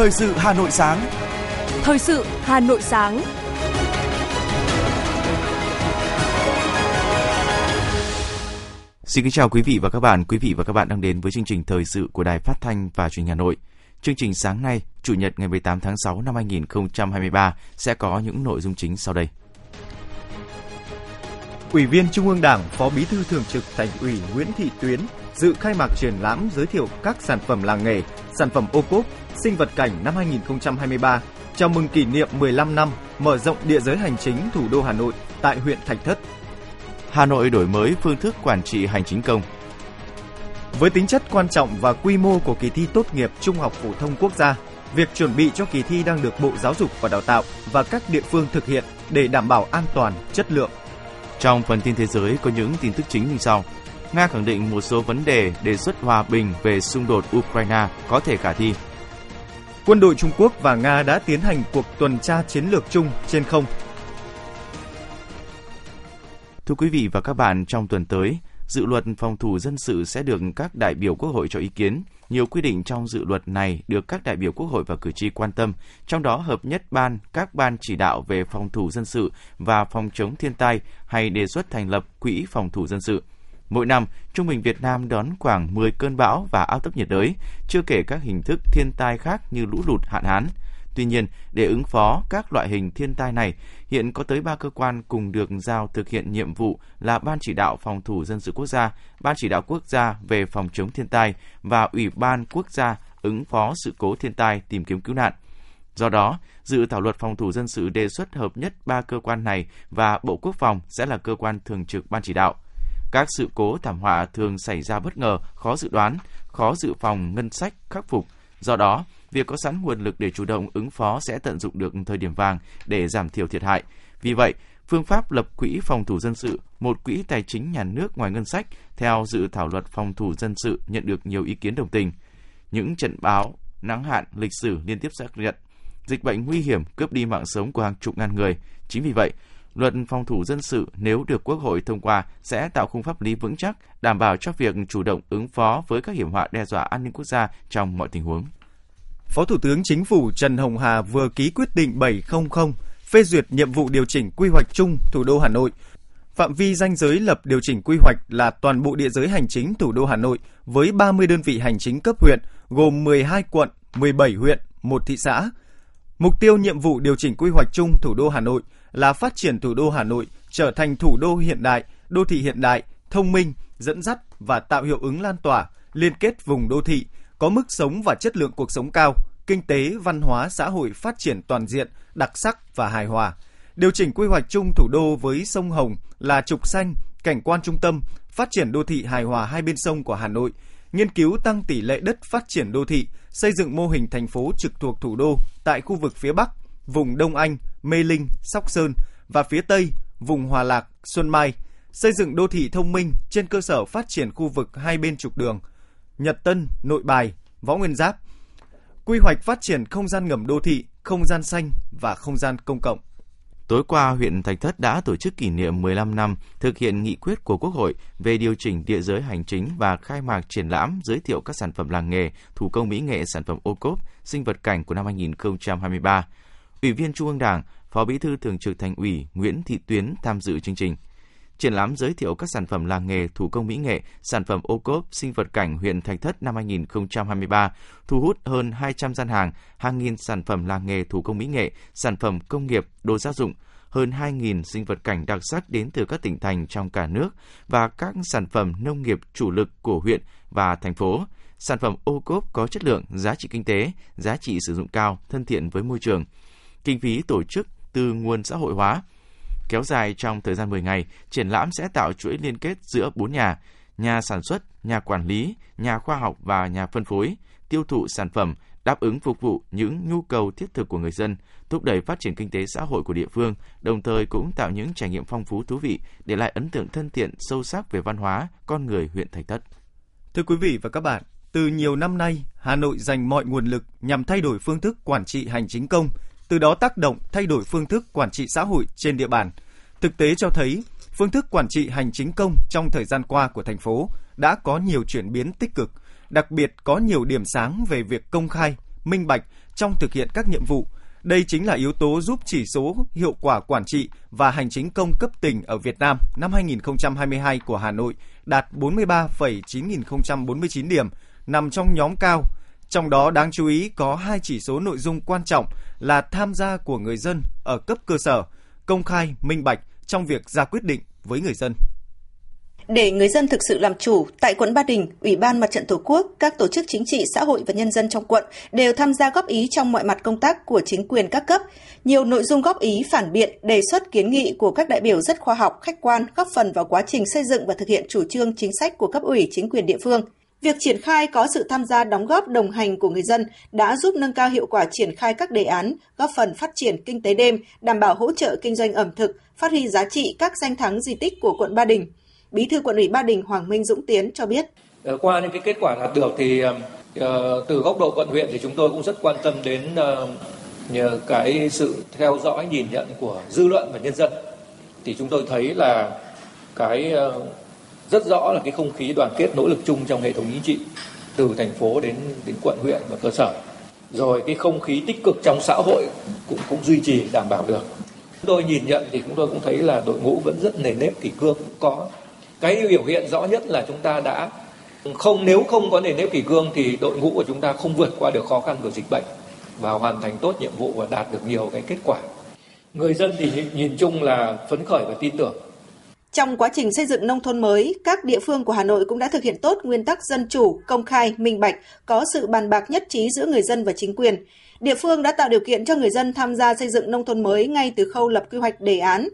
Thời sự Hà Nội sáng. Thời sự Hà Nội sáng. Xin kính chào quý vị và các bạn. Quý vị và các bạn đang đến với chương trình thời sự của Đài Phát thanh và Truyền hình Hà Nội. Chương trình sáng nay, Chủ nhật ngày 18 tháng 6 năm 2023 sẽ có những nội dung chính sau đây. Ủy viên Trung ương Đảng, Phó Bí thư Thường trực Thành ủy Nguyễn Thị Tuyến dự khai mạc triển lãm giới thiệu các sản phẩm làng nghề, sản phẩm ô cốp, sinh vật cảnh năm 2023, chào mừng kỷ niệm 15 năm mở rộng địa giới hành chính thủ đô Hà Nội tại huyện Thạch Thất. Hà Nội đổi mới phương thức quản trị hành chính công. Với tính chất quan trọng và quy mô của kỳ thi tốt nghiệp trung học phổ thông quốc gia, việc chuẩn bị cho kỳ thi đang được Bộ Giáo dục và Đào tạo và các địa phương thực hiện để đảm bảo an toàn, chất lượng. Trong phần tin thế giới có những tin tức chính như sau. Nga khẳng định một số vấn đề đề xuất hòa bình về xung đột Ukraine có thể khả thi. Quân đội Trung Quốc và Nga đã tiến hành cuộc tuần tra chiến lược chung trên không. Thưa quý vị và các bạn, trong tuần tới, dự luật phòng thủ dân sự sẽ được các đại biểu Quốc hội cho ý kiến. Nhiều quy định trong dự luật này được các đại biểu Quốc hội và cử tri quan tâm, trong đó hợp nhất ban, các ban chỉ đạo về phòng thủ dân sự và phòng chống thiên tai hay đề xuất thành lập quỹ phòng thủ dân sự. Mỗi năm, trung bình Việt Nam đón khoảng 10 cơn bão và áp thấp nhiệt đới, chưa kể các hình thức thiên tai khác như lũ lụt hạn hán. Tuy nhiên, để ứng phó các loại hình thiên tai này, hiện có tới 3 cơ quan cùng được giao thực hiện nhiệm vụ là Ban chỉ đạo phòng thủ dân sự quốc gia, Ban chỉ đạo quốc gia về phòng chống thiên tai và Ủy ban quốc gia ứng phó sự cố thiên tai tìm kiếm cứu nạn. Do đó, dự thảo luật phòng thủ dân sự đề xuất hợp nhất ba cơ quan này và Bộ Quốc phòng sẽ là cơ quan thường trực ban chỉ đạo. Các sự cố thảm họa thường xảy ra bất ngờ, khó dự đoán, khó dự phòng ngân sách khắc phục. Do đó, việc có sẵn nguồn lực để chủ động ứng phó sẽ tận dụng được thời điểm vàng để giảm thiểu thiệt hại. Vì vậy, phương pháp lập quỹ phòng thủ dân sự, một quỹ tài chính nhà nước ngoài ngân sách theo dự thảo luật phòng thủ dân sự nhận được nhiều ý kiến đồng tình. Những trận báo, nắng hạn lịch sử liên tiếp xác nhận dịch bệnh nguy hiểm cướp đi mạng sống của hàng chục ngàn người. Chính vì vậy, luật phòng thủ dân sự nếu được Quốc hội thông qua sẽ tạo khung pháp lý vững chắc, đảm bảo cho việc chủ động ứng phó với các hiểm họa đe dọa an ninh quốc gia trong mọi tình huống. Phó Thủ tướng Chính phủ Trần Hồng Hà vừa ký quyết định 700 phê duyệt nhiệm vụ điều chỉnh quy hoạch chung thủ đô Hà Nội. Phạm vi danh giới lập điều chỉnh quy hoạch là toàn bộ địa giới hành chính thủ đô Hà Nội với 30 đơn vị hành chính cấp huyện, gồm 12 quận, 17 huyện, một thị xã. Mục tiêu nhiệm vụ điều chỉnh quy hoạch chung thủ đô Hà Nội là phát triển thủ đô Hà Nội trở thành thủ đô hiện đại, đô thị hiện đại, thông minh, dẫn dắt và tạo hiệu ứng lan tỏa, liên kết vùng đô thị, có mức sống và chất lượng cuộc sống cao, kinh tế, văn hóa, xã hội phát triển toàn diện, đặc sắc và hài hòa. Điều chỉnh quy hoạch chung thủ đô với sông Hồng là trục xanh, cảnh quan trung tâm, phát triển đô thị hài hòa hai bên sông của Hà Nội, nghiên cứu tăng tỷ lệ đất phát triển đô thị, xây dựng mô hình thành phố trực thuộc thủ đô tại khu vực phía Bắc, vùng Đông Anh, Mê Linh, Sóc Sơn và phía Tây, vùng Hòa Lạc, Xuân Mai, xây dựng đô thị thông minh trên cơ sở phát triển khu vực hai bên trục đường, Nhật Tân, Nội Bài, Võ Nguyên Giáp, quy hoạch phát triển không gian ngầm đô thị, không gian xanh và không gian công cộng. Tối qua, huyện Thạch Thất đã tổ chức kỷ niệm 15 năm thực hiện nghị quyết của Quốc hội về điều chỉnh địa giới hành chính và khai mạc triển lãm giới thiệu các sản phẩm làng nghề, thủ công mỹ nghệ, sản phẩm ô cốp, sinh vật cảnh của năm 2023. Ủy viên Trung ương Đảng, Phó Bí thư Thường trực Thành ủy Nguyễn Thị Tuyến tham dự chương trình. Triển lãm giới thiệu các sản phẩm làng nghề, thủ công mỹ nghệ, sản phẩm ô cốp, sinh vật cảnh huyện Thạch Thất năm 2023, thu hút hơn 200 gian hàng, hàng nghìn sản phẩm làng nghề, thủ công mỹ nghệ, sản phẩm công nghiệp, đồ gia dụng, hơn 2.000 sinh vật cảnh đặc sắc đến từ các tỉnh thành trong cả nước và các sản phẩm nông nghiệp chủ lực của huyện và thành phố. Sản phẩm ô cốp có chất lượng, giá trị kinh tế, giá trị sử dụng cao, thân thiện với môi trường. Kinh phí tổ chức từ nguồn xã hội hóa, kéo dài trong thời gian 10 ngày, triển lãm sẽ tạo chuỗi liên kết giữa bốn nhà, nhà sản xuất, nhà quản lý, nhà khoa học và nhà phân phối, tiêu thụ sản phẩm, đáp ứng phục vụ những nhu cầu thiết thực của người dân, thúc đẩy phát triển kinh tế xã hội của địa phương, đồng thời cũng tạo những trải nghiệm phong phú thú vị để lại ấn tượng thân thiện sâu sắc về văn hóa, con người huyện Thạch Thất. Thưa quý vị và các bạn, từ nhiều năm nay, Hà Nội dành mọi nguồn lực nhằm thay đổi phương thức quản trị hành chính công, từ đó tác động thay đổi phương thức quản trị xã hội trên địa bàn. Thực tế cho thấy, phương thức quản trị hành chính công trong thời gian qua của thành phố đã có nhiều chuyển biến tích cực, đặc biệt có nhiều điểm sáng về việc công khai, minh bạch trong thực hiện các nhiệm vụ. Đây chính là yếu tố giúp chỉ số hiệu quả quản trị và hành chính công cấp tỉnh ở Việt Nam năm 2022 của Hà Nội đạt 43,9049 điểm, nằm trong nhóm cao. Trong đó đáng chú ý có hai chỉ số nội dung quan trọng là tham gia của người dân ở cấp cơ sở, công khai, minh bạch trong việc ra quyết định với người dân. Để người dân thực sự làm chủ, tại quận Ba Đình, Ủy ban Mặt trận Tổ quốc, các tổ chức chính trị, xã hội và nhân dân trong quận đều tham gia góp ý trong mọi mặt công tác của chính quyền các cấp. Nhiều nội dung góp ý phản biện, đề xuất kiến nghị của các đại biểu rất khoa học, khách quan, góp phần vào quá trình xây dựng và thực hiện chủ trương chính sách của cấp ủy chính quyền địa phương. Việc triển khai có sự tham gia đóng góp đồng hành của người dân đã giúp nâng cao hiệu quả triển khai các đề án, góp phần phát triển kinh tế đêm, đảm bảo hỗ trợ kinh doanh ẩm thực, phát huy giá trị các danh thắng di tích của quận Ba Đình. Bí thư quận ủy Ba Đình Hoàng Minh Dũng Tiến cho biết. Ờ, qua những cái kết quả đạt được thì ờ, ờ, từ góc độ quận huyện thì chúng tôi cũng rất quan tâm đến nhờ cái sự theo dõi nhìn nhận của dư luận và nhân dân. Thì chúng tôi thấy là cái rất rõ là cái không khí đoàn kết nỗ lực chung trong hệ thống chính trị, từ thành phố đến đến quận, huyện và cơ sở. Rồi cái không khí tích cực trong xã hội cũng cũng duy trì, đảm bảo được. Chúng tôi nhìn nhận thì chúng tôi cũng thấy là đội ngũ vẫn rất nề nếp kỷ cương có cái biểu hiện rõ nhất là chúng ta đã không, nếu không có nền nếp kỷ cương thì đội ngũ của chúng ta không vượt qua được khó khăn của dịch bệnh và hoàn thành tốt nhiệm vụ và đạt được nhiều cái kết quả người dân thì nhìn chung là phấn khởi và tin tưởng trong quá trình xây dựng nông thôn mới, các địa phương của Hà Nội cũng đã thực hiện tốt nguyên tắc dân chủ, công khai, minh bạch, có sự bàn bạc nhất trí giữa người dân và chính quyền. Địa phương đã tạo điều kiện cho người dân tham gia xây dựng nông thôn mới ngay từ khâu lập quy hoạch đề án,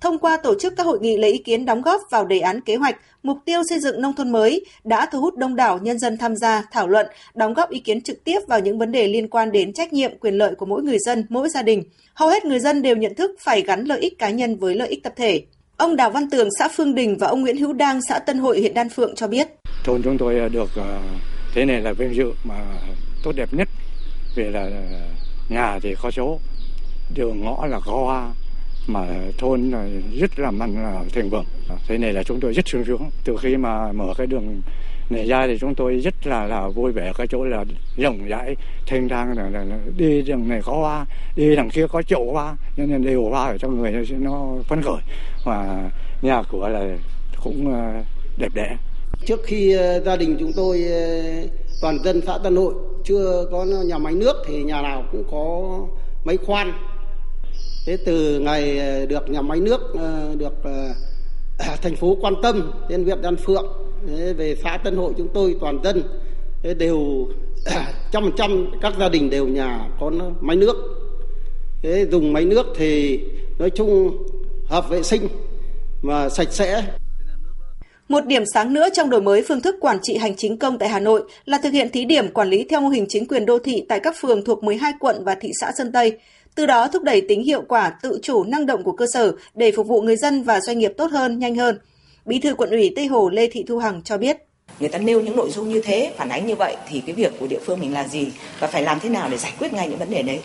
thông qua tổ chức các hội nghị lấy ý kiến đóng góp vào đề án kế hoạch, mục tiêu xây dựng nông thôn mới đã thu hút đông đảo nhân dân tham gia, thảo luận, đóng góp ý kiến trực tiếp vào những vấn đề liên quan đến trách nhiệm, quyền lợi của mỗi người dân, mỗi gia đình. Hầu hết người dân đều nhận thức phải gắn lợi ích cá nhân với lợi ích tập thể. Ông Đào Văn Tường, xã Phương Đình và ông Nguyễn Hữu Đang, xã Tân Hội, huyện Đan Phượng cho biết. Thôn chúng tôi được ờ, thế này là vinh dự mà tốt đẹp nhất. Vì là nhà thì có số, đường ngõ là có hoa, mà thôn rất là mạnh là thịnh vượng thế này là chúng tôi rất sung sướng. Từ khi mà mở cái đường này ra thì chúng tôi rất là là vui vẻ cái chỗ là rộng rãi thanh thang là, là, là đi đường này có hoa đi đằng kia có chỗ hoa cho nên đều hoa ở trong người nó phấn khởi. Và nhà cửa là cũng ờ, đẹp đẽ. Trước khi ờ, gia đình chúng tôi ờ, toàn dân xã Tân Hội chưa có nhà máy nước thì nhà nào cũng có máy khoan. Thế từ ngày được nhà máy nước được thành phố quan tâm đến huyện Đan Phượng. Về xã Tân Hội chúng tôi toàn dân đều trăm trăm các gia đình đều nhà có máy nước. Thế dùng máy nước thì nói chung hợp vệ sinh và sạch sẽ. Một điểm sáng nữa trong đổi mới phương thức quản trị hành chính công tại Hà Nội là thực hiện thí điểm quản lý theo mô hình chính quyền đô thị tại các phường thuộc 12 quận và thị xã Sơn Tây, từ đó thúc đẩy tính hiệu quả tự chủ năng động của cơ sở để phục vụ người dân và doanh nghiệp tốt hơn, nhanh hơn. Bí thư quận ủy Tây Hồ Lê Thị Thu Hằng cho biết. Người ta nêu những nội dung như thế, phản ánh như vậy thì cái việc của địa phương mình là gì và phải làm thế nào để giải quyết ngay những vấn đề đấy.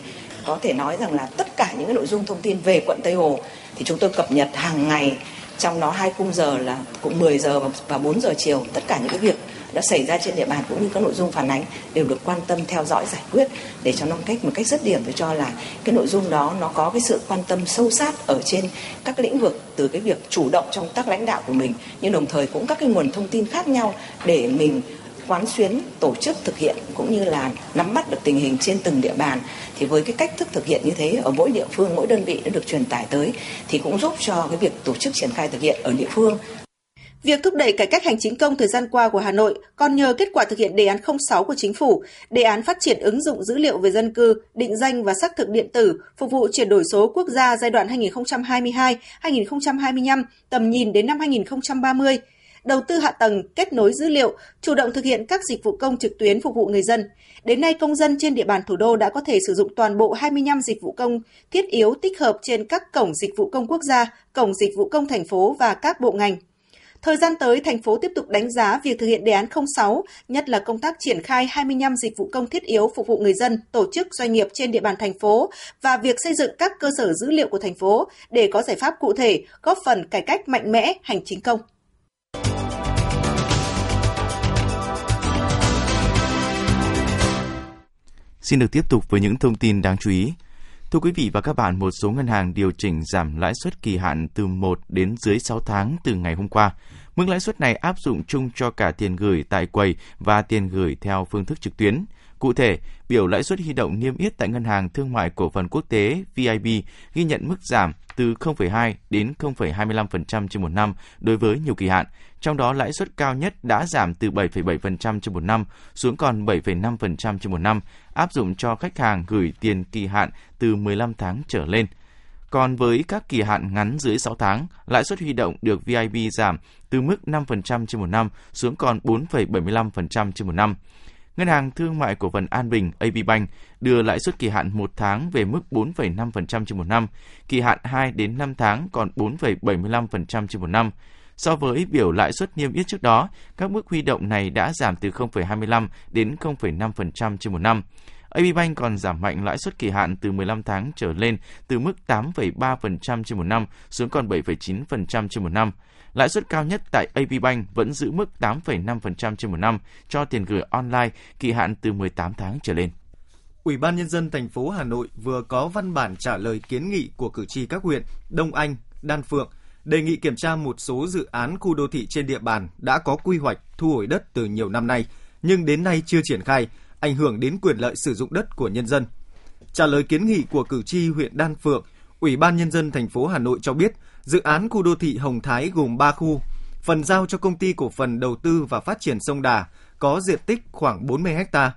Có thể nói rằng là tất cả những cái nội dung thông tin về quận Tây Hồ thì chúng tôi cập nhật hàng ngày trong đó hai khung giờ là cũng 10 giờ và 4 giờ chiều tất cả những cái việc đã xảy ra trên địa bàn cũng như các nội dung phản ánh đều được quan tâm theo dõi, giải quyết để cho nó cách một cách rất điểm. Tôi cho là cái nội dung đó nó có cái sự quan tâm sâu sát ở trên các lĩnh vực, từ cái việc chủ động trong tác lãnh đạo của mình, nhưng đồng thời cũng các cái nguồn thông tin khác nhau để mình quán xuyến, tổ chức thực hiện cũng như là nắm bắt được tình hình trên từng địa bàn. Thì với cái cách thức thực hiện như thế ở mỗi địa phương, mỗi đơn vị đã được truyền tải tới thì cũng giúp cho cái việc tổ chức triển khai thực hiện ở địa phương. Việc thúc đẩy cải cách hành chính công thời gian qua của Hà Nội còn nhờ kết quả thực hiện đề án 06 của chính phủ, đề án phát triển ứng dụng dữ liệu về dân cư, định danh và xác thực điện tử, phục vụ chuyển đổi số quốc gia giai đoạn 2022-2025, tầm nhìn đến năm 2030 đầu tư hạ tầng, kết nối dữ liệu, chủ động thực hiện các dịch vụ công trực tuyến phục vụ người dân. Đến nay, công dân trên địa bàn thủ đô đã có thể sử dụng toàn bộ 25 dịch vụ công thiết yếu tích hợp trên các cổng dịch vụ công quốc gia, cổng dịch vụ công thành phố và các bộ ngành. Thời gian tới, thành phố tiếp tục đánh giá việc thực hiện đề án 06, nhất là công tác triển khai 25 dịch vụ công thiết yếu phục vụ người dân, tổ chức doanh nghiệp trên địa bàn thành phố và việc xây dựng các cơ sở dữ liệu của thành phố để có giải pháp cụ thể, góp phần cải cách mạnh mẽ hành chính công. Xin được tiếp tục với những thông tin đáng chú ý. Thưa quý vị và các bạn, một số ngân hàng điều chỉnh giảm lãi suất kỳ hạn từ 1 đến dưới 6 tháng từ ngày hôm qua. Mức lãi suất này áp dụng chung cho cả tiền gửi tại quầy và tiền gửi theo phương thức trực tuyến. Cụ thể, biểu lãi suất huy động niêm yết tại Ngân hàng Thương mại Cổ phần Quốc tế VIB ghi nhận mức giảm từ 0,2 đến 0,25% trên một năm đối với nhiều kỳ hạn. Trong đó lãi suất cao nhất đã giảm từ 7,7% trên một năm xuống còn 7,5% trên một năm, áp dụng cho khách hàng gửi tiền kỳ hạn từ 15 tháng trở lên. Còn với các kỳ hạn ngắn dưới 6 tháng, lãi suất huy động được VIB giảm từ mức 5% trên một năm xuống còn 4,75% trên một năm. Ngân hàng Thương mại Cổ phần An Bình AB Bank đưa lãi suất kỳ hạn 1 tháng về mức 4,5% trên một năm, kỳ hạn 2 đến 5 tháng còn 4,75% trên một năm. So với biểu lãi suất niêm yết trước đó, các mức huy động này đã giảm từ 0,25 đến 0,5% trên một năm. AB Bank còn giảm mạnh lãi suất kỳ hạn từ 15 tháng trở lên từ mức 8,3% trên một năm xuống còn 7,9% trên một năm. Lãi suất cao nhất tại AB Bank vẫn giữ mức 8,5% trên một năm cho tiền gửi online kỳ hạn từ 18 tháng trở lên. Ủy ban nhân dân thành phố Hà Nội vừa có văn bản trả lời kiến nghị của cử tri các huyện Đông Anh, Đan Phượng đề nghị kiểm tra một số dự án khu đô thị trên địa bàn đã có quy hoạch thu hồi đất từ nhiều năm nay nhưng đến nay chưa triển khai, ảnh hưởng đến quyền lợi sử dụng đất của nhân dân. Trả lời kiến nghị của cử tri huyện Đan Phượng, Ủy ban nhân dân thành phố Hà Nội cho biết, dự án khu đô thị Hồng Thái gồm 3 khu, phần giao cho công ty cổ phần đầu tư và phát triển sông Đà có diện tích khoảng 40 ha,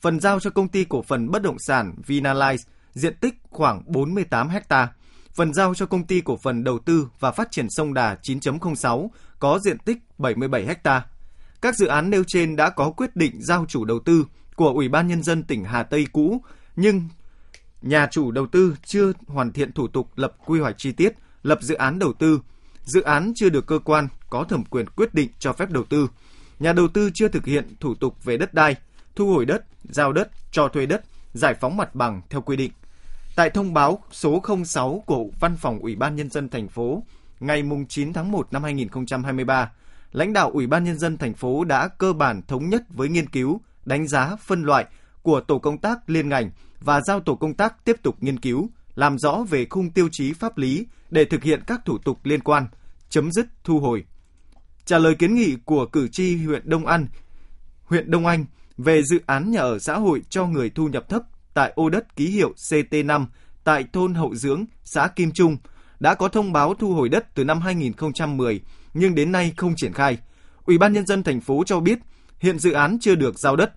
phần giao cho công ty cổ phần bất động sản Vinalize diện tích khoảng 48 ha, phần giao cho công ty cổ phần đầu tư và phát triển sông Đà 9.06 có diện tích 77 ha. Các dự án nêu trên đã có quyết định giao chủ đầu tư của Ủy ban nhân dân tỉnh Hà Tây cũ, nhưng nhà chủ đầu tư chưa hoàn thiện thủ tục lập quy hoạch chi tiết, lập dự án đầu tư. Dự án chưa được cơ quan có thẩm quyền quyết định cho phép đầu tư. Nhà đầu tư chưa thực hiện thủ tục về đất đai, thu hồi đất, giao đất, cho thuê đất, giải phóng mặt bằng theo quy định. Tại thông báo số 06 của Văn phòng Ủy ban Nhân dân thành phố ngày 9 tháng 1 năm 2023, lãnh đạo Ủy ban Nhân dân thành phố đã cơ bản thống nhất với nghiên cứu, đánh giá, phân loại của tổ công tác liên ngành và giao tổ công tác tiếp tục nghiên cứu, làm rõ về khung tiêu chí pháp lý để thực hiện các thủ tục liên quan, chấm dứt thu hồi. Trả lời kiến nghị của cử tri huyện Đông An, huyện Đông Anh về dự án nhà ở xã hội cho người thu nhập thấp tại ô đất ký hiệu CT5 tại thôn Hậu Dưỡng, xã Kim Trung, đã có thông báo thu hồi đất từ năm 2010 nhưng đến nay không triển khai. Ủy ban nhân dân thành phố cho biết hiện dự án chưa được giao đất,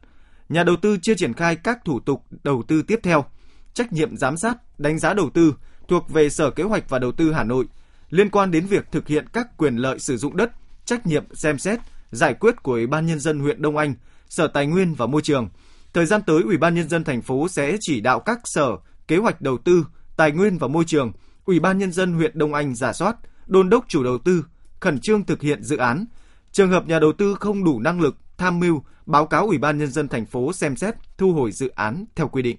nhà đầu tư chưa triển khai các thủ tục đầu tư tiếp theo. Trách nhiệm giám sát, đánh giá đầu tư thuộc về Sở Kế hoạch và Đầu tư Hà Nội liên quan đến việc thực hiện các quyền lợi sử dụng đất, trách nhiệm xem xét, giải quyết của Ủy ban nhân dân huyện Đông Anh, Sở Tài nguyên và Môi trường. Thời gian tới, Ủy ban nhân dân thành phố sẽ chỉ đạo các sở kế hoạch đầu tư, tài nguyên và môi trường, Ủy ban nhân dân huyện Đông Anh giả soát, đôn đốc chủ đầu tư khẩn trương thực hiện dự án. Trường hợp nhà đầu tư không đủ năng lực, tham mưu, báo cáo Ủy ban nhân dân thành phố xem xét thu hồi dự án theo quy định.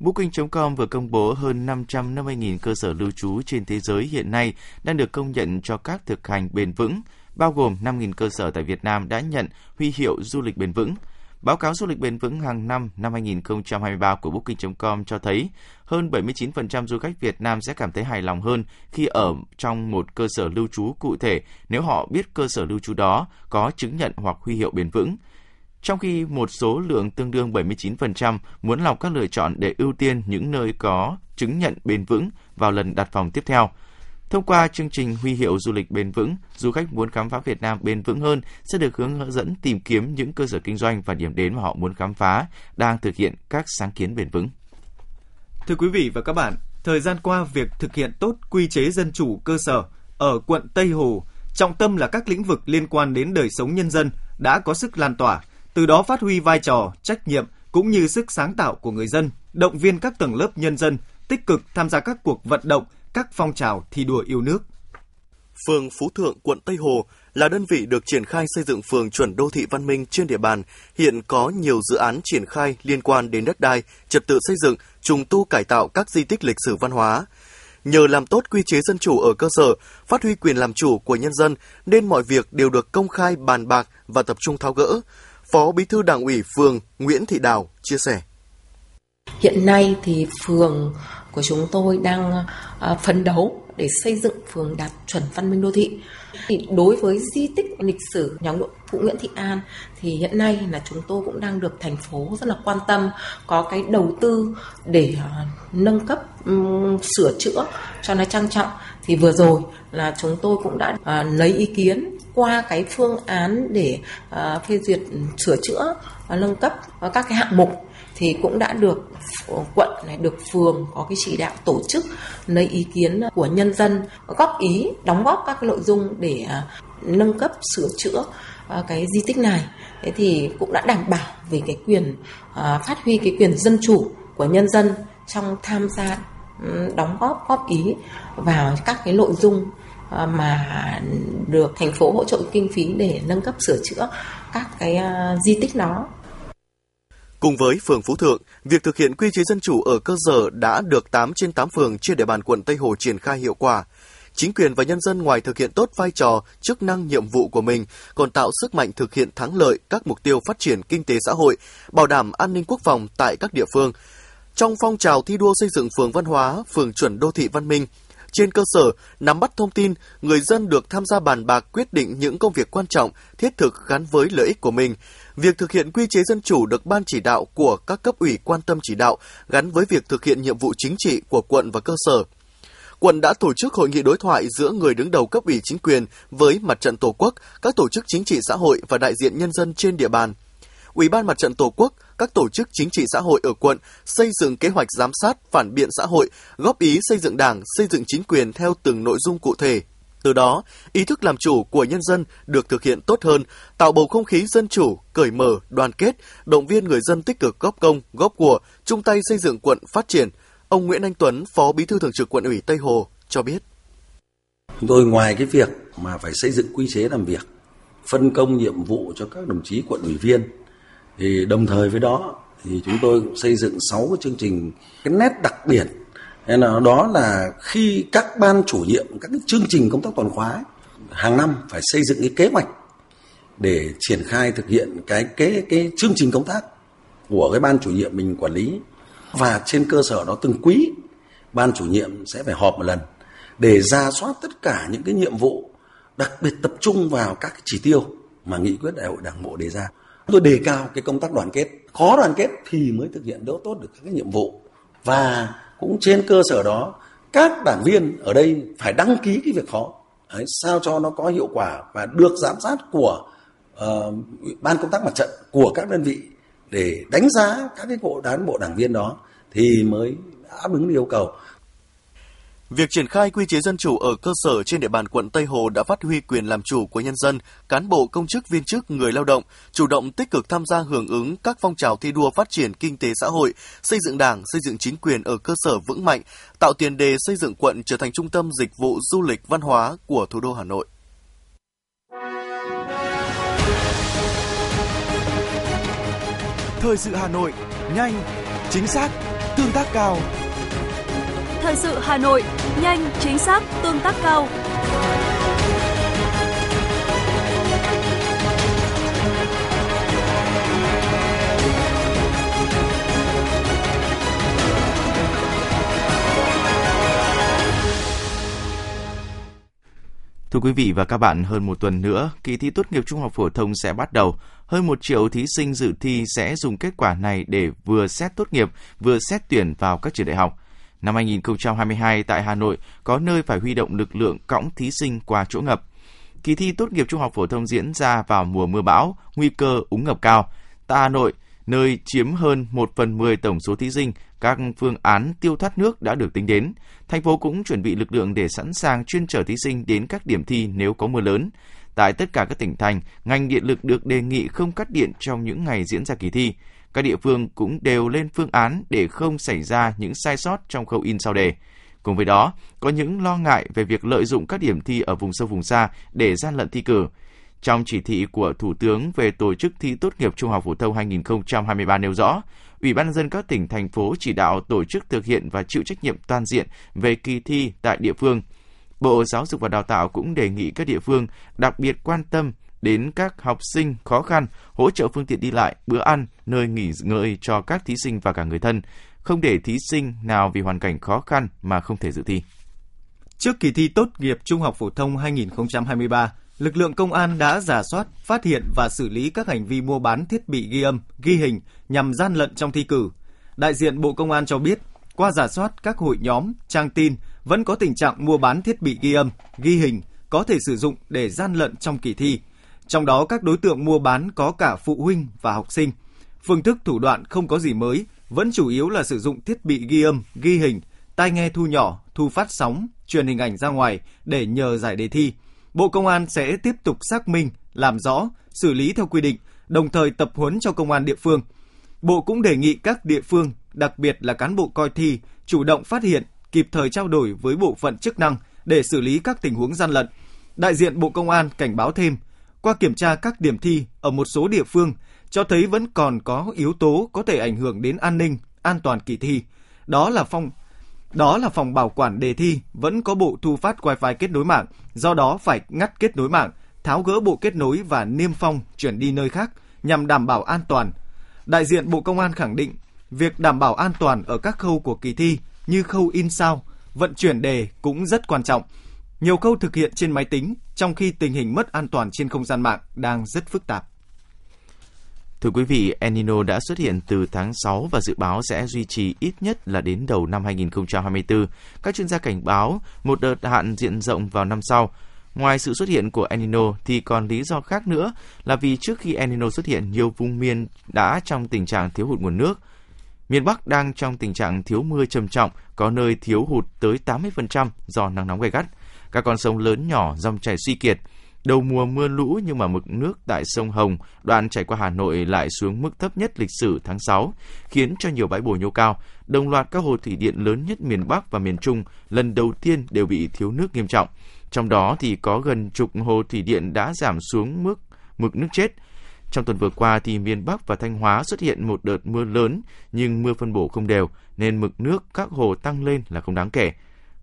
Booking.com vừa công bố hơn 550.000 cơ sở lưu trú trên thế giới hiện nay đang được công nhận cho các thực hành bền vững, bao gồm 5.000 cơ sở tại Việt Nam đã nhận huy hiệu du lịch bền vững. Báo cáo du lịch bền vững hàng năm năm 2023 của Booking.com cho thấy hơn 79% du khách Việt Nam sẽ cảm thấy hài lòng hơn khi ở trong một cơ sở lưu trú cụ thể nếu họ biết cơ sở lưu trú đó có chứng nhận hoặc huy hiệu bền vững. Trong khi một số lượng tương đương 79% muốn lọc các lựa chọn để ưu tiên những nơi có chứng nhận bền vững vào lần đặt phòng tiếp theo – Thông qua chương trình huy hiệu du lịch bền vững, du khách muốn khám phá Việt Nam bền vững hơn sẽ được hướng dẫn tìm kiếm những cơ sở kinh doanh và điểm đến mà họ muốn khám phá, đang thực hiện các sáng kiến bền vững. Thưa quý vị và các bạn, thời gian qua việc thực hiện tốt quy chế dân chủ cơ sở ở quận Tây Hồ, trọng tâm là các lĩnh vực liên quan đến đời sống nhân dân đã có sức lan tỏa, từ đó phát huy vai trò, trách nhiệm cũng như sức sáng tạo của người dân, động viên các tầng lớp nhân dân tích cực tham gia các cuộc vận động các phong trào thi đua yêu nước. Phường Phú Thượng, quận Tây Hồ là đơn vị được triển khai xây dựng phường chuẩn đô thị văn minh trên địa bàn. Hiện có nhiều dự án triển khai liên quan đến đất đai, trật tự xây dựng, trùng tu cải tạo các di tích lịch sử văn hóa. Nhờ làm tốt quy chế dân chủ ở cơ sở, phát huy quyền làm chủ của nhân dân nên mọi việc đều được công khai bàn bạc và tập trung tháo gỡ. Phó Bí thư Đảng ủy phường Nguyễn Thị Đào chia sẻ. Hiện nay thì phường của chúng tôi đang à, phấn đấu để xây dựng phường đạt chuẩn văn minh đô thị. Thì đối với di tích lịch sử nhà phụ Nguyễn Thị An thì hiện nay là chúng tôi cũng đang được thành phố rất là quan tâm, có cái đầu tư để à, nâng cấp um, sửa chữa cho nó trang trọng. Thì vừa rồi là chúng tôi cũng đã uh, lấy ý kiến qua cái phương án để uh, phê duyệt sửa chữa và nâng cấp uh, các cái hạng mục. Thì cũng đã được quận này được phường có cái chỉ đạo tổ chức lấy ý kiến của nhân dân góp ý đóng góp các cái nội dung để nâng cấp sửa chữa cái di tích này. Thế thì cũng đã đảm bảo về cái quyền phát huy cái quyền dân chủ của nhân dân trong tham gia đóng góp góp ý vào các cái nội dung ờ, mà được thành phố hỗ trợ kinh phí để nâng cấp sửa chữa các cái ờ, di tích đó Cùng với phường Phú Thượng, việc thực hiện quy chế dân chủ ở cơ sở đã được 8 trên 8 phường trên địa bàn quận Tây Hồ triển khai hiệu quả. Chính quyền và nhân dân ngoài thực hiện tốt vai trò, chức năng nhiệm vụ của mình, còn tạo sức mạnh thực hiện thắng lợi các mục tiêu phát triển kinh tế xã hội, bảo đảm an ninh quốc phòng tại các địa phương. Trong phong trào thi đua xây dựng phường văn hóa, phường chuẩn đô thị văn minh, trên cơ sở nắm bắt thông tin, người dân được tham gia bàn bạc quyết định những công việc quan trọng, thiết thực gắn với lợi ích của mình. Việc thực hiện quy chế dân chủ được ban chỉ đạo của các cấp ủy quan tâm chỉ đạo gắn với việc thực hiện nhiệm vụ chính trị của quận và cơ sở. Quận đã tổ chức hội nghị đối thoại giữa người đứng đầu cấp ủy chính quyền với mặt trận Tổ quốc, các tổ chức chính trị xã hội và đại diện nhân dân trên địa bàn. Ủy ban Mặt trận Tổ quốc, các tổ chức chính trị xã hội ở quận xây dựng kế hoạch giám sát, phản biện xã hội, góp ý xây dựng đảng, xây dựng chính quyền theo từng nội dung cụ thể. Từ đó, ý thức làm chủ của nhân dân được thực hiện tốt hơn, tạo bầu không khí dân chủ, cởi mở, đoàn kết, động viên người dân tích cực góp công, góp của, chung tay xây dựng quận phát triển. Ông Nguyễn Anh Tuấn, Phó Bí thư Thường trực Quận ủy Tây Hồ cho biết. Chúng tôi ngoài cái việc mà phải xây dựng quy chế làm việc, phân công nhiệm vụ cho các đồng chí quận ủy viên thì đồng thời với đó thì chúng tôi cũng xây dựng 6 cái chương trình, cái nét đặc biệt. Nên là đó là khi các ban chủ nhiệm, các cái chương trình công tác toàn khóa hàng năm phải xây dựng cái kế hoạch để triển khai thực hiện cái cái cái chương trình công tác của cái ban chủ nhiệm mình quản lý. Và trên cơ sở đó từng quý, ban chủ nhiệm sẽ phải họp một lần để ra soát tất cả những cái nhiệm vụ, đặc biệt tập trung vào các chỉ tiêu mà nghị quyết đại hội đảng bộ đề ra tôi đề cao cái công tác đoàn kết. Khó đoàn kết thì mới thực hiện đỡ tốt được các cái nhiệm vụ. Và cũng trên cơ sở đó các đảng viên ở đây phải đăng ký cái việc khó Đấy, sao cho nó có hiệu quả và được giám sát của uh, ban công tác mặt trận của các đơn vị để đánh giá các cái bộ cán bộ đảng viên đó thì mới đáp ứng yêu cầu. Việc triển khai quy chế dân chủ ở cơ sở trên địa bàn quận Tây Hồ đã phát huy quyền làm chủ của nhân dân, cán bộ công chức viên chức, người lao động, chủ động tích cực tham gia hưởng ứng các phong trào thi đua phát triển kinh tế xã hội, xây dựng đảng, xây dựng chính quyền ở cơ sở vững mạnh, tạo tiền đề xây dựng quận trở thành trung tâm dịch vụ du lịch văn hóa của thủ đô Hà Nội. Thời sự Hà Nội, nhanh, chính xác, tương tác cao. Thời sự Hà Nội, nhanh, chính xác, tương tác cao. Thưa quý vị và các bạn, hơn một tuần nữa, kỳ thi tốt nghiệp trung học phổ thông sẽ bắt đầu. Hơn một triệu thí sinh dự thi sẽ dùng kết quả này để vừa xét tốt nghiệp, vừa xét tuyển vào các trường đại học. Năm 2022 tại Hà Nội có nơi phải huy động lực lượng cõng thí sinh qua chỗ ngập. Kỳ thi tốt nghiệp trung học phổ thông diễn ra vào mùa mưa bão, nguy cơ úng ngập cao. Tại Hà Nội, nơi chiếm hơn 1 phần 10 tổng số thí sinh, các phương án tiêu thoát nước đã được tính đến. Thành phố cũng chuẩn bị lực lượng để sẵn sàng chuyên chở thí sinh đến các điểm thi nếu có mưa lớn. Tại tất cả các tỉnh thành, ngành điện lực được đề nghị không cắt điện trong những ngày diễn ra kỳ thi các địa phương cũng đều lên phương án để không xảy ra những sai sót trong khâu in sau đề. Cùng với đó, có những lo ngại về việc lợi dụng các điểm thi ở vùng sâu vùng xa để gian lận thi cử. Trong chỉ thị của Thủ tướng về tổ chức thi tốt nghiệp trung học phổ thông 2023 nêu rõ, Ủy ban dân các tỉnh, thành phố chỉ đạo tổ chức thực hiện và chịu trách nhiệm toàn diện về kỳ thi tại địa phương. Bộ Giáo dục và Đào tạo cũng đề nghị các địa phương đặc biệt quan tâm đến các học sinh khó khăn, hỗ trợ phương tiện đi lại, bữa ăn, nơi nghỉ ngơi cho các thí sinh và cả người thân, không để thí sinh nào vì hoàn cảnh khó khăn mà không thể dự thi. Trước kỳ thi tốt nghiệp trung học phổ thông 2023, lực lượng công an đã giả soát, phát hiện và xử lý các hành vi mua bán thiết bị ghi âm, ghi hình nhằm gian lận trong thi cử. Đại diện Bộ Công an cho biết, qua giả soát các hội nhóm, trang tin vẫn có tình trạng mua bán thiết bị ghi âm, ghi hình có thể sử dụng để gian lận trong kỳ thi. Trong đó các đối tượng mua bán có cả phụ huynh và học sinh. Phương thức thủ đoạn không có gì mới, vẫn chủ yếu là sử dụng thiết bị ghi âm, ghi hình, tai nghe thu nhỏ, thu phát sóng, truyền hình ảnh ra ngoài để nhờ giải đề thi. Bộ Công an sẽ tiếp tục xác minh, làm rõ, xử lý theo quy định, đồng thời tập huấn cho công an địa phương. Bộ cũng đề nghị các địa phương, đặc biệt là cán bộ coi thi, chủ động phát hiện, kịp thời trao đổi với bộ phận chức năng để xử lý các tình huống gian lận. Đại diện Bộ Công an cảnh báo thêm, qua kiểm tra các điểm thi ở một số địa phương cho thấy vẫn còn có yếu tố có thể ảnh hưởng đến an ninh, an toàn kỳ thi. Đó là phòng đó là phòng bảo quản đề thi vẫn có bộ thu phát Wi-Fi kết nối mạng, do đó phải ngắt kết nối mạng, tháo gỡ bộ kết nối và niêm phong chuyển đi nơi khác nhằm đảm bảo an toàn. Đại diện Bộ Công an khẳng định, việc đảm bảo an toàn ở các khâu của kỳ thi như khâu in sao, vận chuyển đề cũng rất quan trọng. Nhiều câu thực hiện trên máy tính, trong khi tình hình mất an toàn trên không gian mạng đang rất phức tạp. Thưa quý vị, El Nino đã xuất hiện từ tháng 6 và dự báo sẽ duy trì ít nhất là đến đầu năm 2024. Các chuyên gia cảnh báo một đợt hạn diện rộng vào năm sau. Ngoài sự xuất hiện của El Nino thì còn lý do khác nữa là vì trước khi El Nino xuất hiện, nhiều vùng miền đã trong tình trạng thiếu hụt nguồn nước. Miền Bắc đang trong tình trạng thiếu mưa trầm trọng, có nơi thiếu hụt tới 80% do nắng nóng gay gắt. Các con sông lớn nhỏ, dòng chảy suy kiệt – Đầu mùa mưa lũ nhưng mà mực nước tại sông Hồng, đoạn chảy qua Hà Nội lại xuống mức thấp nhất lịch sử tháng 6, khiến cho nhiều bãi bồi nhô cao. Đồng loạt các hồ thủy điện lớn nhất miền Bắc và miền Trung lần đầu tiên đều bị thiếu nước nghiêm trọng. Trong đó thì có gần chục hồ thủy điện đã giảm xuống mức mực nước chết. Trong tuần vừa qua thì miền Bắc và Thanh Hóa xuất hiện một đợt mưa lớn nhưng mưa phân bổ không đều nên mực nước các hồ tăng lên là không đáng kể.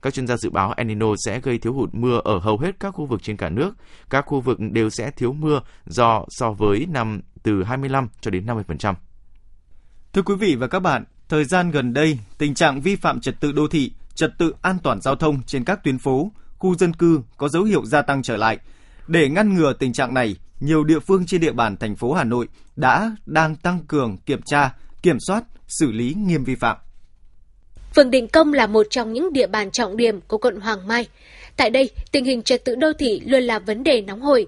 Các chuyên gia dự báo El Nino sẽ gây thiếu hụt mưa ở hầu hết các khu vực trên cả nước. Các khu vực đều sẽ thiếu mưa do so với năm từ 25 cho đến 50%. Thưa quý vị và các bạn, thời gian gần đây, tình trạng vi phạm trật tự đô thị, trật tự an toàn giao thông trên các tuyến phố, khu dân cư có dấu hiệu gia tăng trở lại. Để ngăn ngừa tình trạng này, nhiều địa phương trên địa bàn thành phố Hà Nội đã đang tăng cường kiểm tra, kiểm soát, xử lý nghiêm vi phạm. Phường Định Công là một trong những địa bàn trọng điểm của quận Hoàng Mai. Tại đây, tình hình trật tự đô thị luôn là vấn đề nóng hổi.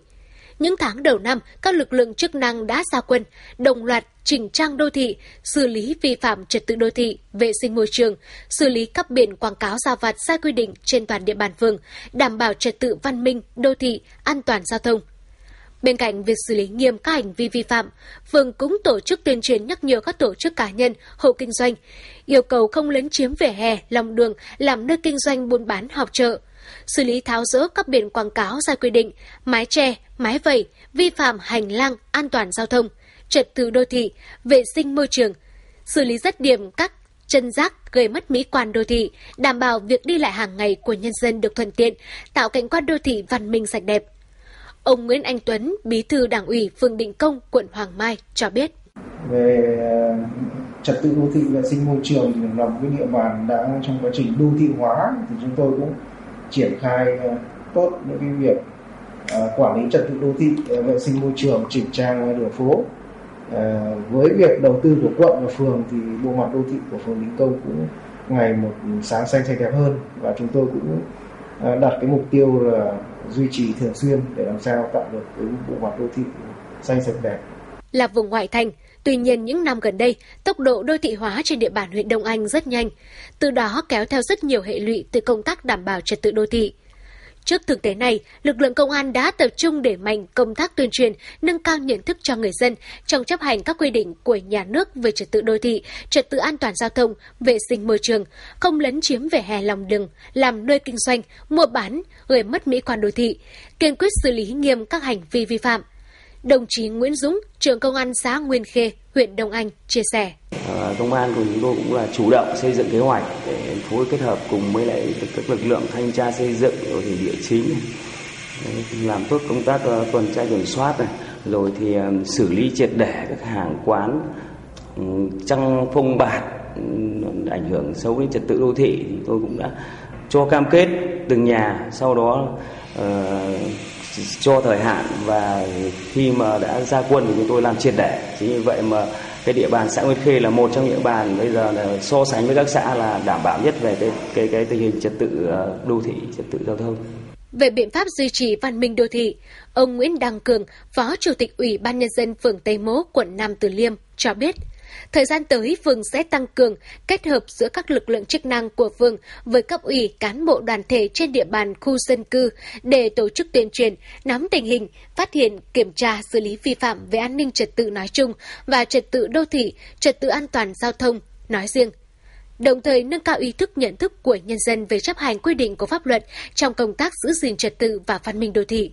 Những tháng đầu năm, các lực lượng chức năng đã ra quân, đồng loạt chỉnh trang đô thị, xử lý vi phạm trật tự đô thị, vệ sinh môi trường, xử lý các biển quảng cáo ra vặt sai quy định trên toàn địa bàn phường, đảm bảo trật tự văn minh, đô thị, an toàn giao thông. Bên cạnh việc xử lý nghiêm các hành vi vi phạm, phường cũng tổ chức tuyên truyền nhắc nhở các tổ chức cá nhân, hộ kinh doanh, yêu cầu không lấn chiếm vỉa hè, lòng đường làm nơi kinh doanh buôn bán họp chợ, xử lý tháo rỡ các biển quảng cáo sai quy định, mái che, mái vẩy, vi phạm hành lang an toàn giao thông, trật tự đô thị, vệ sinh môi trường, xử lý rất điểm các chân rác gây mất mỹ quan đô thị, đảm bảo việc đi lại hàng ngày của nhân dân được thuận tiện, tạo cảnh quan đô thị văn minh sạch đẹp. Ông Nguyễn Anh Tuấn, Bí thư Đảng ủy phường Định Công, quận Hoàng Mai cho biết. Về ờ, trật tự đô thị vệ sinh môi trường thì là một cái địa bàn đã trong quá trình đô thị hóa thì chúng tôi cũng triển khai ờ, tốt những cái việc ờ, quản lý trật tự đô thị vệ sinh môi trường chỉnh trang đường phố với việc đầu tư của quận và phường thì bộ mặt đô thị của phường Định Công cũng ngày một sáng xanh sạch đẹp hơn và chúng tôi cũng đặt cái mục tiêu là duy trì thường xuyên để làm sao tạo được cái bộ mặt đô thị xanh sạch đẹp. Là vùng ngoại thành, tuy nhiên những năm gần đây, tốc độ đô thị hóa trên địa bàn huyện Đông Anh rất nhanh, từ đó kéo theo rất nhiều hệ lụy từ công tác đảm bảo trật tự đô thị. Trước thực tế này, lực lượng công an đã tập trung để mạnh công tác tuyên truyền, nâng cao nhận thức cho người dân trong chấp hành các quy định của nhà nước về trật tự đô thị, trật tự an toàn giao thông, vệ sinh môi trường, không lấn chiếm vỉa hè lòng đường, làm nơi kinh doanh, mua bán, gây mất mỹ quan đô thị, kiên quyết xử lý nghiêm các hành vi vi phạm. Đồng chí Nguyễn Dũng, trưởng công an xã Nguyên Khê, huyện Đông Anh chia sẻ. À, công an của chúng tôi cũng là chủ động xây dựng kế hoạch để phối kết hợp cùng với lại các lực lượng thanh tra xây dựng rồi thì địa chính làm tốt công tác ờ, tuần tra kiểm soát này rồi thì ờ, xử lý triệt để các hàng quán ừ, trăng phong bạt ừ, ảnh hưởng xấu đến trật tự đô thị. Thì tôi cũng đã cho cam kết từng nhà sau đó uh, cho thời hạn. Và khi mà đã ra quân thì chúng tôi làm triệt để. Chính vì vậy mà cái địa bàn xã Nguyên Khê là một trong những bàn bây giờ là so sánh với các xã là đảm bảo nhất về cái cái cái tình hình trật tự ờ, đô thị, trật tự giao thông. Về biện pháp duy trì văn minh đô thị, ông Nguyễn Đăng Cường, Phó Chủ tịch Ủy ban Nhân dân phường Tây Mỗ, quận Nam Từ Liêm cho biết, Thời gian tới, phường sẽ tăng cường kết hợp giữa các lực lượng chức năng của phường với cấp ủy cán bộ đoàn thể trên địa bàn khu dân cư để tổ chức tuyên truyền, nắm tình hình, phát hiện, kiểm tra, xử lý vi phạm về an ninh trật tự nói chung và trật tự đô thị, trật tự an toàn giao thông nói riêng đồng thời nâng cao ý thức nhận thức của nhân dân về chấp hành quy định của pháp luật trong công tác giữ gìn trật tự và văn minh đô thị.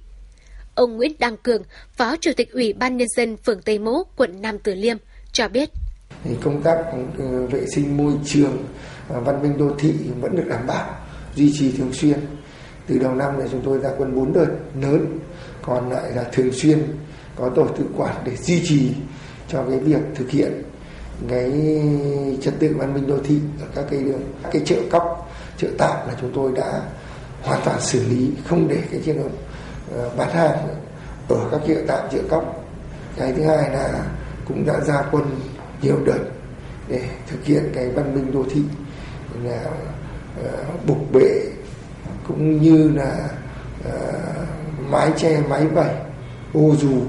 Ông Nguyễn Đăng Cường, Phó Chủ tịch Ủy ban Nhân dân phường Tây Mỗ, quận Nam Từ Liêm, cho biết thì công tác ừ, vệ sinh môi trường à, văn minh đô thị vẫn được đảm bảo, duy trì thường xuyên. Từ đầu năm này chúng tôi ra quân 4 đợt lớn, còn lại là thường xuyên có tổ tự quản để duy trì cho cái việc thực hiện cái trật tự văn minh đô thị ở các cái đường, các cái chợ cóc, chợ tạm là chúng tôi đã hoàn toàn xử lý, không để cái trường hợp ờ, bán hàng ở các chợ tạm, chợ cóc. Cái thứ hai là cũng đã ra quân nhiều đợt để thực hiện cái văn minh đô thị là uh, bục bệ cũng như là uh, mái che mái vẩy ô dù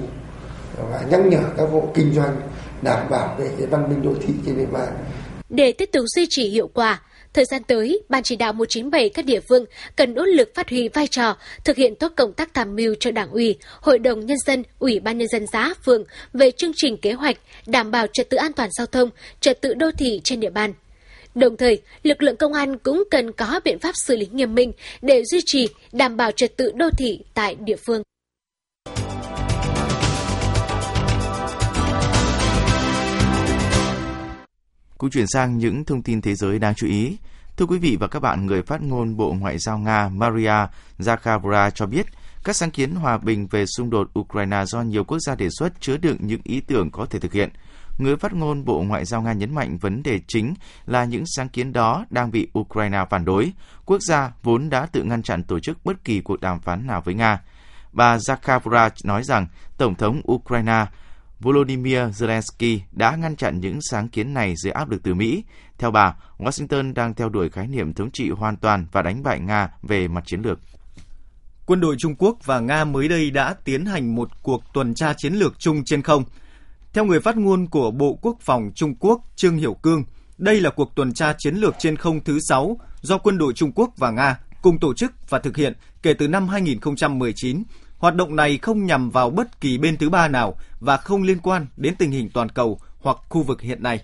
và nhắc nhở các hộ kinh doanh đảm bảo về cái văn minh đô thị trên địa bàn. Để tiếp tục duy trì hiệu quả, Thời gian tới, Ban chỉ đạo 197 các địa phương cần nỗ lực phát huy vai trò, thực hiện tốt công tác tham mưu cho Đảng ủy, Hội đồng Nhân dân, Ủy ban Nhân dân xã, phường về chương trình kế hoạch đảm bảo trật tự an toàn giao thông, trật tự đô thị trên địa bàn. Đồng thời, lực lượng công an cũng cần có biện pháp xử lý nghiêm minh để duy trì, đảm bảo trật tự đô thị tại địa phương. Cũng chuyển sang những thông tin thế giới đáng chú ý. Thưa quý vị và các bạn, người phát ngôn Bộ Ngoại giao Nga Maria Zakharova cho biết các sáng kiến hòa bình về xung đột Ukraine do nhiều quốc gia đề xuất chứa đựng những ý tưởng có thể thực hiện. Người phát ngôn Bộ Ngoại giao Nga nhấn mạnh vấn đề chính là những sáng kiến đó đang bị Ukraine phản đối. Quốc gia vốn đã tự ngăn chặn tổ chức bất kỳ cuộc đàm phán nào với Nga. Bà Zakharova nói rằng Tổng thống Ukraine Volodymyr Zelensky đã ngăn chặn những sáng kiến này dưới áp lực từ Mỹ. Theo bà, Washington đang theo đuổi khái niệm thống trị hoàn toàn và đánh bại Nga về mặt chiến lược. Quân đội Trung Quốc và Nga mới đây đã tiến hành một cuộc tuần tra chiến lược chung trên không. Theo người phát ngôn của Bộ Quốc phòng Trung Quốc Trương Hiểu Cương, đây là cuộc tuần tra chiến lược trên không thứ 6 do quân đội Trung Quốc và Nga cùng tổ chức và thực hiện kể từ năm 2019 Hoạt động này không nhằm vào bất kỳ bên thứ ba nào và không liên quan đến tình hình toàn cầu hoặc khu vực hiện nay.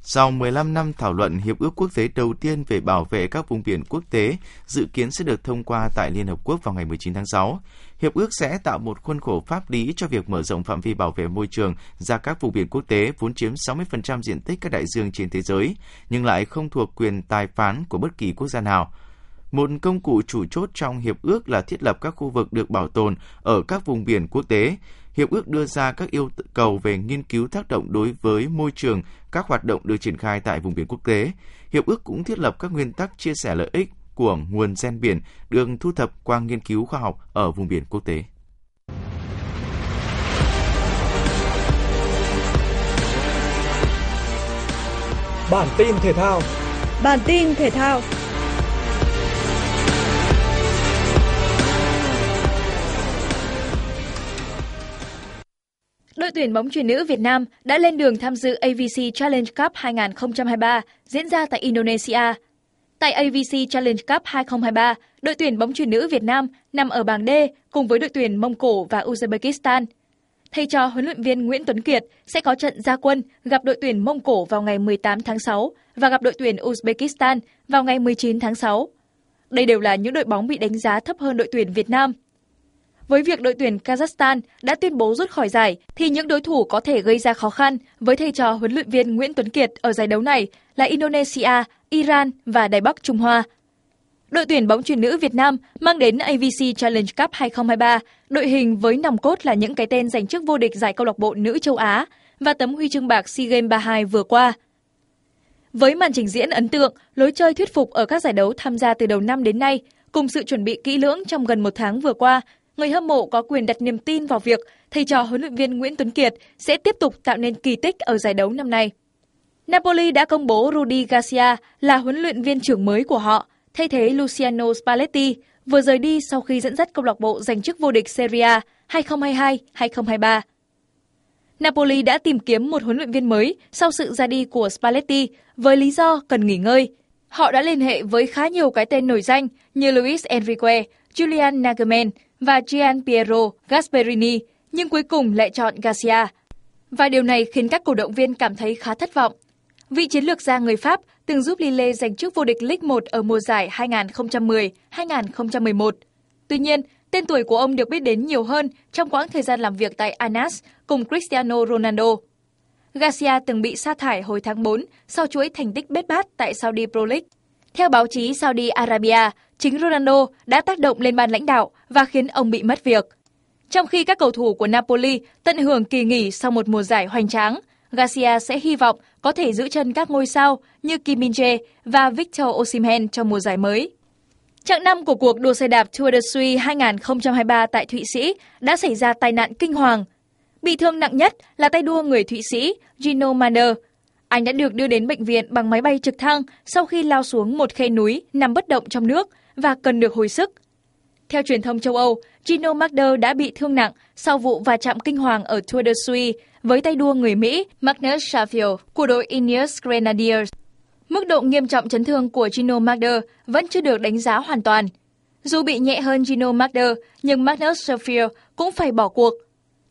Sau 15 năm thảo luận, Hiệp ước quốc tế đầu tiên về bảo vệ các vùng biển quốc tế dự kiến sẽ được thông qua tại Liên Hợp Quốc vào ngày 19 tháng 6. Hiệp ước sẽ tạo một khuôn khổ pháp lý cho việc mở rộng phạm vi bảo vệ môi trường ra các vùng biển quốc tế vốn chiếm 60% diện tích các đại dương trên thế giới, nhưng lại không thuộc quyền tài phán của bất kỳ quốc gia nào. Một công cụ chủ chốt trong hiệp ước là thiết lập các khu vực được bảo tồn ở các vùng biển quốc tế. Hiệp ước đưa ra các yêu cầu về nghiên cứu tác động đối với môi trường, các hoạt động được triển khai tại vùng biển quốc tế. Hiệp ước cũng thiết lập các nguyên tắc chia sẻ lợi ích của nguồn gen biển được thu thập qua nghiên cứu khoa học ở vùng biển quốc tế. Bản tin thể thao Bản tin thể thao Đội tuyển bóng chuyền nữ Việt Nam đã lên đường tham dự AVC Challenge Cup 2023 diễn ra tại Indonesia. Tại AVC Challenge Cup 2023, đội tuyển bóng chuyền nữ Việt Nam nằm ở bảng D cùng với đội tuyển Mông Cổ và Uzbekistan. Thầy trò huấn luyện viên Nguyễn Tuấn Kiệt sẽ có trận gia quân gặp đội tuyển Mông Cổ vào ngày 18 tháng 6 và gặp đội tuyển Uzbekistan vào ngày 19 tháng 6. Đây đều là những đội bóng bị đánh giá thấp hơn đội tuyển Việt Nam với việc đội tuyển Kazakhstan đã tuyên bố rút khỏi giải, thì những đối thủ có thể gây ra khó khăn với thầy trò huấn luyện viên Nguyễn Tuấn Kiệt ở giải đấu này là Indonesia, Iran và Đài Bắc Trung Hoa. Đội tuyển bóng chuyền nữ Việt Nam mang đến AVC Challenge Cup 2023, đội hình với nòng cốt là những cái tên giành chức vô địch giải câu lạc bộ nữ châu Á và tấm huy chương bạc SEA Games 32 vừa qua. Với màn trình diễn ấn tượng, lối chơi thuyết phục ở các giải đấu tham gia từ đầu năm đến nay, cùng sự chuẩn bị kỹ lưỡng trong gần một tháng vừa qua, người hâm mộ có quyền đặt niềm tin vào việc thầy trò huấn luyện viên Nguyễn Tuấn Kiệt sẽ tiếp tục tạo nên kỳ tích ở giải đấu năm nay. Napoli đã công bố Rudi Garcia là huấn luyện viên trưởng mới của họ, thay thế Luciano Spalletti, vừa rời đi sau khi dẫn dắt câu lạc bộ giành chức vô địch Serie A 2022-2023. Napoli đã tìm kiếm một huấn luyện viên mới sau sự ra đi của Spalletti với lý do cần nghỉ ngơi. Họ đã liên hệ với khá nhiều cái tên nổi danh như Luis Enrique, Julian Nagelsmann và Gian Piero Gasperini, nhưng cuối cùng lại chọn Garcia. Và điều này khiến các cổ động viên cảm thấy khá thất vọng. Vị chiến lược gia người Pháp từng giúp Lille giành chức vô địch League 1 ở mùa giải 2010-2011. Tuy nhiên, tên tuổi của ông được biết đến nhiều hơn trong quãng thời gian làm việc tại Anas cùng Cristiano Ronaldo. Garcia từng bị sa thải hồi tháng 4 sau chuỗi thành tích bết bát tại Saudi Pro League. Theo báo chí Saudi Arabia, chính Ronaldo đã tác động lên ban lãnh đạo và khiến ông bị mất việc. Trong khi các cầu thủ của Napoli tận hưởng kỳ nghỉ sau một mùa giải hoành tráng, Garcia sẽ hy vọng có thể giữ chân các ngôi sao như Kim Min-jae và Victor Osimhen trong mùa giải mới. Trạng năm của cuộc đua xe đạp Tour de Suisse 2023 tại Thụy Sĩ đã xảy ra tai nạn kinh hoàng. Bị thương nặng nhất là tay đua người Thụy Sĩ Gino Mander. Anh đã được đưa đến bệnh viện bằng máy bay trực thăng sau khi lao xuống một khe núi nằm bất động trong nước và cần được hồi sức. Theo truyền thông châu Âu, Gino Magder đã bị thương nặng sau vụ va chạm kinh hoàng ở Tour de Suisse với tay đua người Mỹ Magnus Sheffield của đội Ineos Grenadiers. Mức độ nghiêm trọng chấn thương của Gino Magder vẫn chưa được đánh giá hoàn toàn. Dù bị nhẹ hơn Gino Magder, nhưng Magnus Sheffield cũng phải bỏ cuộc.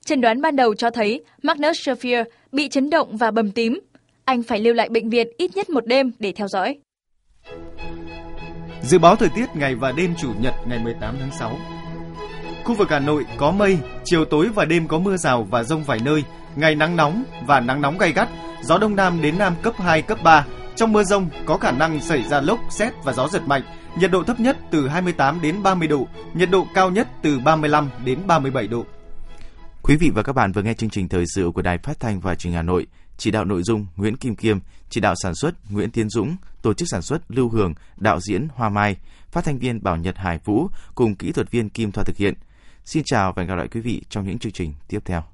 Chẩn đoán ban đầu cho thấy Magnus Sheffield bị chấn động và bầm tím. Anh phải lưu lại bệnh viện ít nhất một đêm để theo dõi. Dự báo thời tiết ngày và đêm chủ nhật ngày 18 tháng 6. Khu vực Hà Nội có mây, chiều tối và đêm có mưa rào và rông vài nơi, ngày nắng nóng và nắng nóng gay gắt, gió đông nam đến nam cấp 2, cấp 3. Trong mưa rông có khả năng xảy ra lốc, xét và gió giật mạnh. Nhiệt độ thấp nhất từ 28 đến 30 độ, nhiệt độ cao nhất từ 35 đến 37 độ. Quý vị và các bạn vừa nghe chương trình thời sự của Đài Phát thanh và Truyền hình Hà Nội. Chỉ đạo nội dung Nguyễn Kim Kiêm, chỉ đạo sản xuất Nguyễn Tiến Dũng, tổ chức sản xuất Lưu Hường, đạo diễn Hoa Mai, phát thanh viên Bảo Nhật Hải Vũ cùng kỹ thuật viên Kim Thoa thực hiện. Xin chào và hẹn gặp lại quý vị trong những chương trình tiếp theo.